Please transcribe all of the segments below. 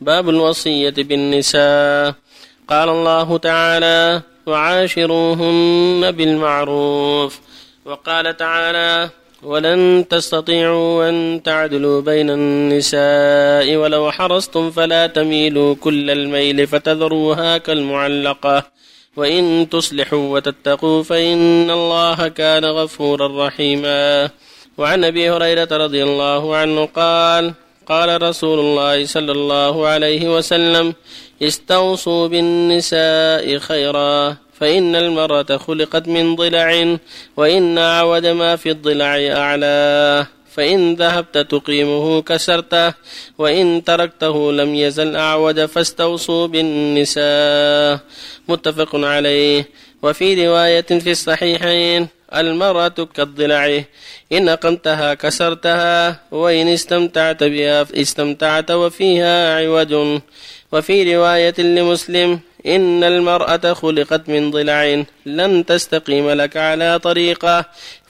باب الوصية بالنساء. قال الله تعالى وعاشروهن بالمعروف وقال تعالى ولن تستطيعوا أن تعدلوا بين النساء ولو حرصتم فلا تميلوا كل الميل فتذروها كالمعلقة. وإن تصلحوا وتتقوا فإن الله كان غفورا رحيما وعن أبي هريرة رضي الله عنه قال قال رسول الله صلى الله عليه وسلم استوصوا بالنساء خيرا فإن المرأة خلقت من ضلع وإن أعود ما في الضلع أعلاه فإن ذهبت تقيمه كسرته وإن تركته لم يزل أعود فاستوصوا بالنساء. متفق عليه. وفي رواية في الصحيحين المرأة كالضلع. إن أقمتها كسرتها وإن استمتعت بها استمتعت وفيها عوج. وفي رواية لمسلم إن المرأة خلقت من ضلع. لن تستقيم لك على طريقة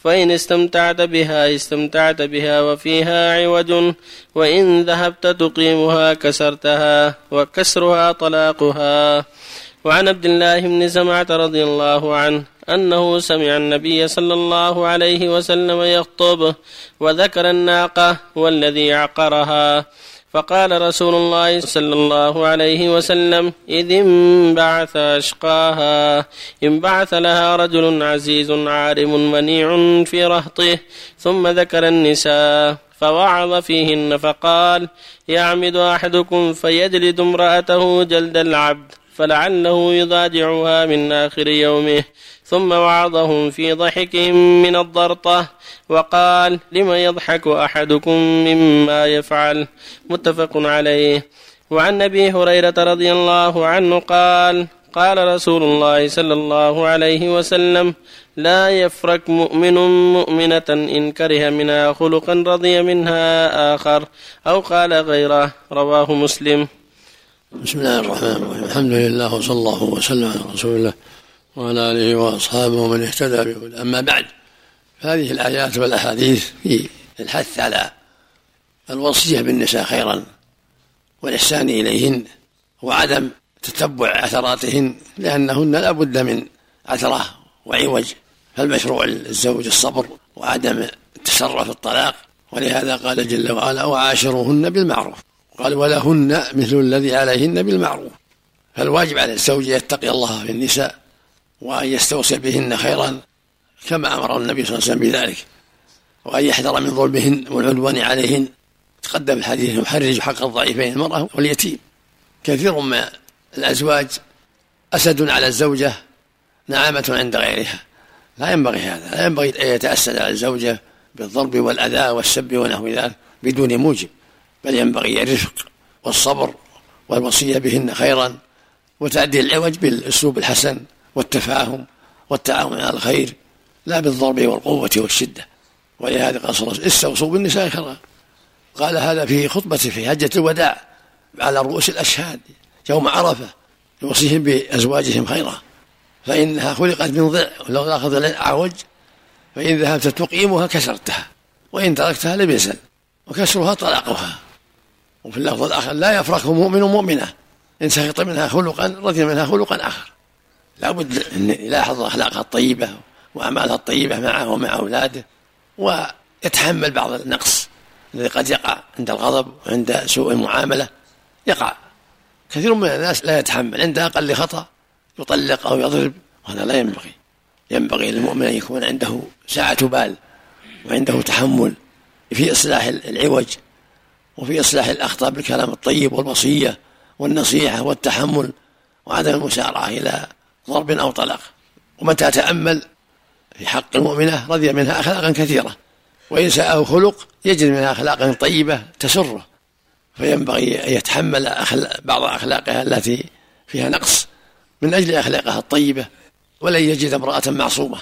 فإن استمتعت بها استمتعت بها وفيها عوج. وإن ذهبت تقيمها كسرتها وكسرها طلاقها. وعن عبد الله بن زمعة رضي الله عنه أنه سمع النبي صلى الله عليه وسلم يخطب وذكر الناقة والذي عقرها. فقال رسول الله صلى الله عليه وسلم إذ انبعث أشقاها. انبعث لها رجل عزيز عارم منيع في رهطه ثم ذكر النساء فوعظ فيهن فقال يعمد أحدكم فيجلد امرأته جلد العبد. فلعله يضاجعها من آخر يومه ثم وعظهم في ضحكهم من الضرطة وقال لم يضحك أحدكم مما يفعل؟ متفق عليه. وعن أبي هريرة رضي الله عنه قال قال رسول الله صلى الله عليه وسلم لا يفرك مؤمن مؤمنة إن كره منها خلقا رضي منها آخر. أو قال غيره رواه مسلم. بسم الله الرحمن الرحيم الحمد لله وصلى الله وسلم على رسول الله وعلى اله واصحابه ومن اهتدى بهدى اما بعد فهذه الايات والاحاديث في الحث على الوصيه بالنساء خيرا والاحسان اليهن وعدم تتبع عثراتهن لانهن لا بد من عثره وعوج فالمشروع للزوج الصبر وعدم التسرع في الطلاق ولهذا قال جل وعلا وعاشروهن بالمعروف قال ولهن مثل الذي عليهن بالمعروف. فالواجب على الزوج يتقي الله في النساء وأن يستوصي بهن خيرا كما أمر النبي صلى الله عليه وسلم بذلك. وأن يحذر من ظلمهن والعدوان عليهن. تقدم الحديث يحرج حق الضعيفين المرأة واليتيم. كثير من الأزواج أسد على الزوجة نعامة عند غيرها. لا ينبغي هذا. لا ينبغي أن يتأسد على الزوجة بالضرب والأذى والسب ونحو ذلك بدون موجب. بل ينبغي الرفق والصبر والوصية بهن خيرا وتعديل العوج بالأسلوب الحسن والتفاهم والتعاون على الخير لا بالضرب والقوة والشدة. ولهذا قال صلى الله عليه وسلم استوصوا بالنساء خيرا. قال هذا في خطبته في حجة الوداع على رؤوس الأشهاد يوم عرفة يوصيهم بأزواجهم خيرا. فإنها خلقت من ضلع ولو أخذ أعوج فإن ذهبت تقيمها كسرتها وإن تركتها لم يزل وكسرها طلاقها. وفي اللفظ الآخر لا يفرق مؤمن مؤمنة. إن سخط منها خلقا رضي منها خلقا آخر. لابد أن يلاحظ أخلاقها الطيبة وأعمالها الطيبة معه ومع أولاده ويتحمل بعض النقص الذي قد يقع عند الغضب وعند سوء المعاملة. يقع. كثير من الناس لا يتحمل. عند أقل خطأ يطلق أو يضرب وهذا لا ينبغي. ينبغي للمؤمن أن يكون عنده سعة بال وعنده تحمل في إصلاح العوج وفي إصلاح الأخطاء بالكلام الطيب والوصية والنصيحة والتحمل وعدم المسارعة إلى ضرب أو طلاق. ومتى تأمل في حق المؤمنة رضي منها أخلاقا كثيرة. وإن ساءه خلق يجد منها أخلاقا طيبة تسره. فينبغي أن يتحمل بعض أخلاقها التي فيها نقص من أجل أخلاقها الطيبة. ولن يجد امرأة معصومة.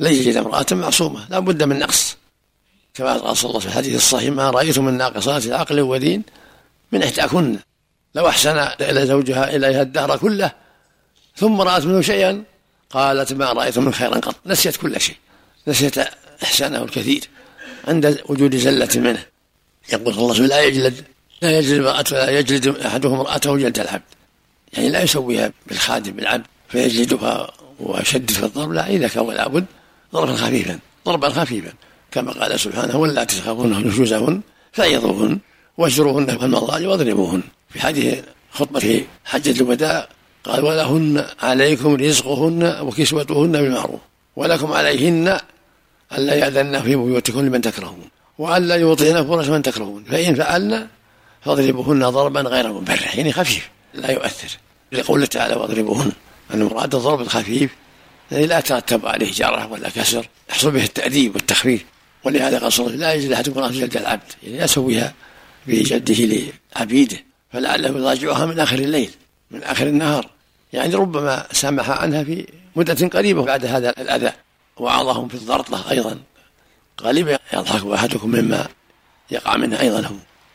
لن يجد امرأة معصومة. لا بد من نقص. كما قال صلى الله عليه في الحديث الصحيح ما رأيت من ناقصات عقل ودين من إحداكن. لو أحسن إلى زوجها إليها الدهر كله ثم رأت منه شيئا قالت ما رأيت من خيرا قط. نسيت كل شيء. نسيت إحسانه الكثير عند وجود زلة منه. يقول صلى الله عليه وسلم لا يجلد لا يجلد ولا يجلد أحدهم امرأته جلد العبد. يعني لا يسويها بالخادم بالعبد فيجلدها ويشدد في الضرب. لا إذا كان لابد ضربا خفيفا ضربا خفيفا. كما قال سبحانه ولا تخافون نشوزهن فأيضوهن واجروهن في المضاجع واضربوهن في حديث خطبة حجة الوداع قال ولهن عليكم رزقهن وكسوتهن بالمعروف ولكم عليهن ألا يأذن في بيوتكم لمن تكرهون وألا يوطئن فرش من تكرهون فإن فعلن فاضربوهن ضربا غير مبرح. يعني خفيف لا يؤثر. لقوله تعالى واضربوهن. أن المراد الضرب الخفيف الذي لا ترتب عليه جرح ولا كسر يحصل به التأديب والتخفيف. ولهذا وسلم لا يجد أحدكم رأس جلد العبد. يعني لا يسويها بجده لعبيده فلعله يضاجعها من آخر الليل من آخر النهار. يعني ربما سامح عنها في مدة قريبة بعد هذا الأذى. وعظهم في الضرطة أيضا. غالبا يضحك أحدكم مما يقع منه أيضا هو.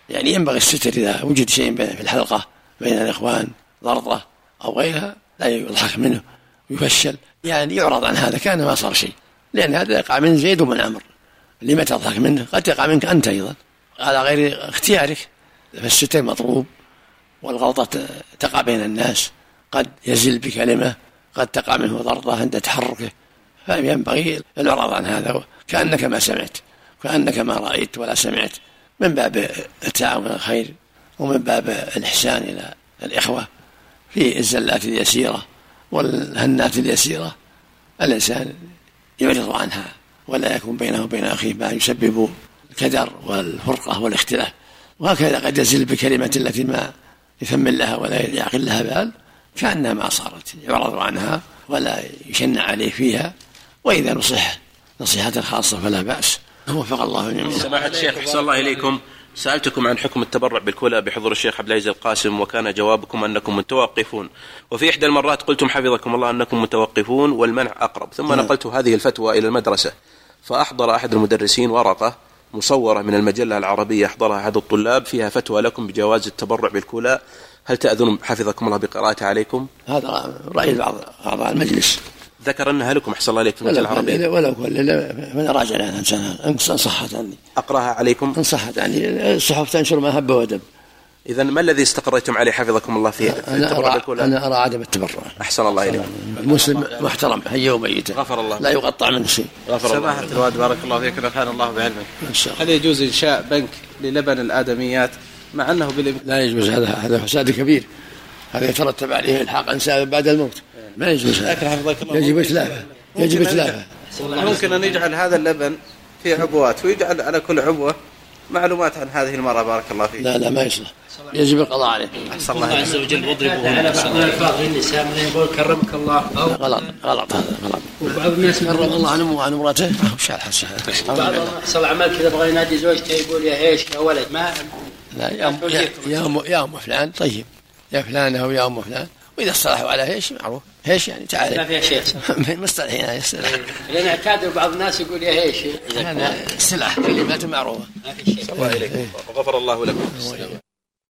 يعني ينبغي الستر إذا وجد شيء في الحلقة بين الإخوان ضرطة أو غيرها لا يضحك منه ويفشل يعني يعرض عن هذا كان ما صار شيء. لأن هذا يقع من زيد ومن عمرو. لما تضحك منه قد يقع منك أنت أيضا. على غير اختيارك. فالستر مطلوب والغلطة تقع بين الناس. قد يزل بكلمة قد تقع منه ضربة عند تحركه. فينبغي الإعراض عن هذا. كأنك ما سمعت كأنك ما رأيت ولا سمعت. من باب التعاون الخير ومن باب الإحسان إلى الإخوة. في الزلات اليسيرة والهنات اليسيرة الإنسان يعرض عنها. ولا يكون بينه وبين أخيه ما يسبب الكدر والفرقة والاختلاف. وهكذا قد يزل بكلمة التي ما يثمن لها ولا يعقل لها بال كأنها ما صارت يعرض عنها ولا يشنع عليه فيها وإذا نصح نصيحة خاصة فلا بأس. وفق الله جميعا. سماحة الشيخ أحسن الله إليكم. سألتكم عن حكم التبرع بالكلى بحضور الشيخ عبد العزيز القاسم وكان جوابكم أنكم متوقفون. وفي إحدى المرات قلتم حفظكم الله أنكم متوقفون والمنع أقرب. ثم نعم. نقلت هذه الفتوى إلى المدرسة. فأحضر أحد المدرسين ورقة مصورة من المجلة العربية أحضرها أحد الطلاب فيها فتوى لكم بجواز التبرع بالكلى هل تأذن حفظكم الله بقراءتها عليكم؟ هذا رأي بعض أعضاء المجلس. ذكر أنها لكم أحسن الله عليك في المجله العربية. ولو من راجع لها إن صحت عني. أقرأها عليكم. إن صحت عني. الصحف تنشر ما هب ودب. اذا ما الذي استقريتم عليه حفظكم الله فيه؟ أنا ارى أنا أرى عدم التبرع. أحسن الله اليكم المسلم محترم حي وميت. غفر الله. لا يقطع منه شيء غفر سماحة الوالد بارك الله فيك. نفعنا الله بعلمك. هل يجوز إنشاء بنك للبن الآدميات؟ مع أنه بالإمكان لا يجوز. هذا هذا فساد كبير. هذا يترتب عليه الحاق انسان بعد الموت. ما يجوز. لكن حفظك الله. يجب اتلافه يجب اتلافه ممكن أن يجعل هذا اللبن في عبوات ويجعل على كل عبوة معلومات عن هذه المرأة بارك الله فيك. لا لا ما يصلح يجب القضاء عليه أحسن الله عز وجل واضربوا على بعض للنساء من يقول كرمك الله. أو غلط غلط هذا غلط. وبعض الناس كرم الله عن وعن امراته. وش حس بعض يحصل اعمال كذا بغى ينادي زوجته يقول يا هيش يا ولد ما لا يا يا يا أم فلان طيب. يا فلانه أو يا أم فلان. وإذا اصطلحوا على هيش معروف. هيش يعني تعال. ما فيها شيء مصطلحين هذا السلاح لأن اعتاد بعض الناس يقول يا هيش. هذا سلاح كلمات معروفة. ما في شيء. الله غفر الله لكم.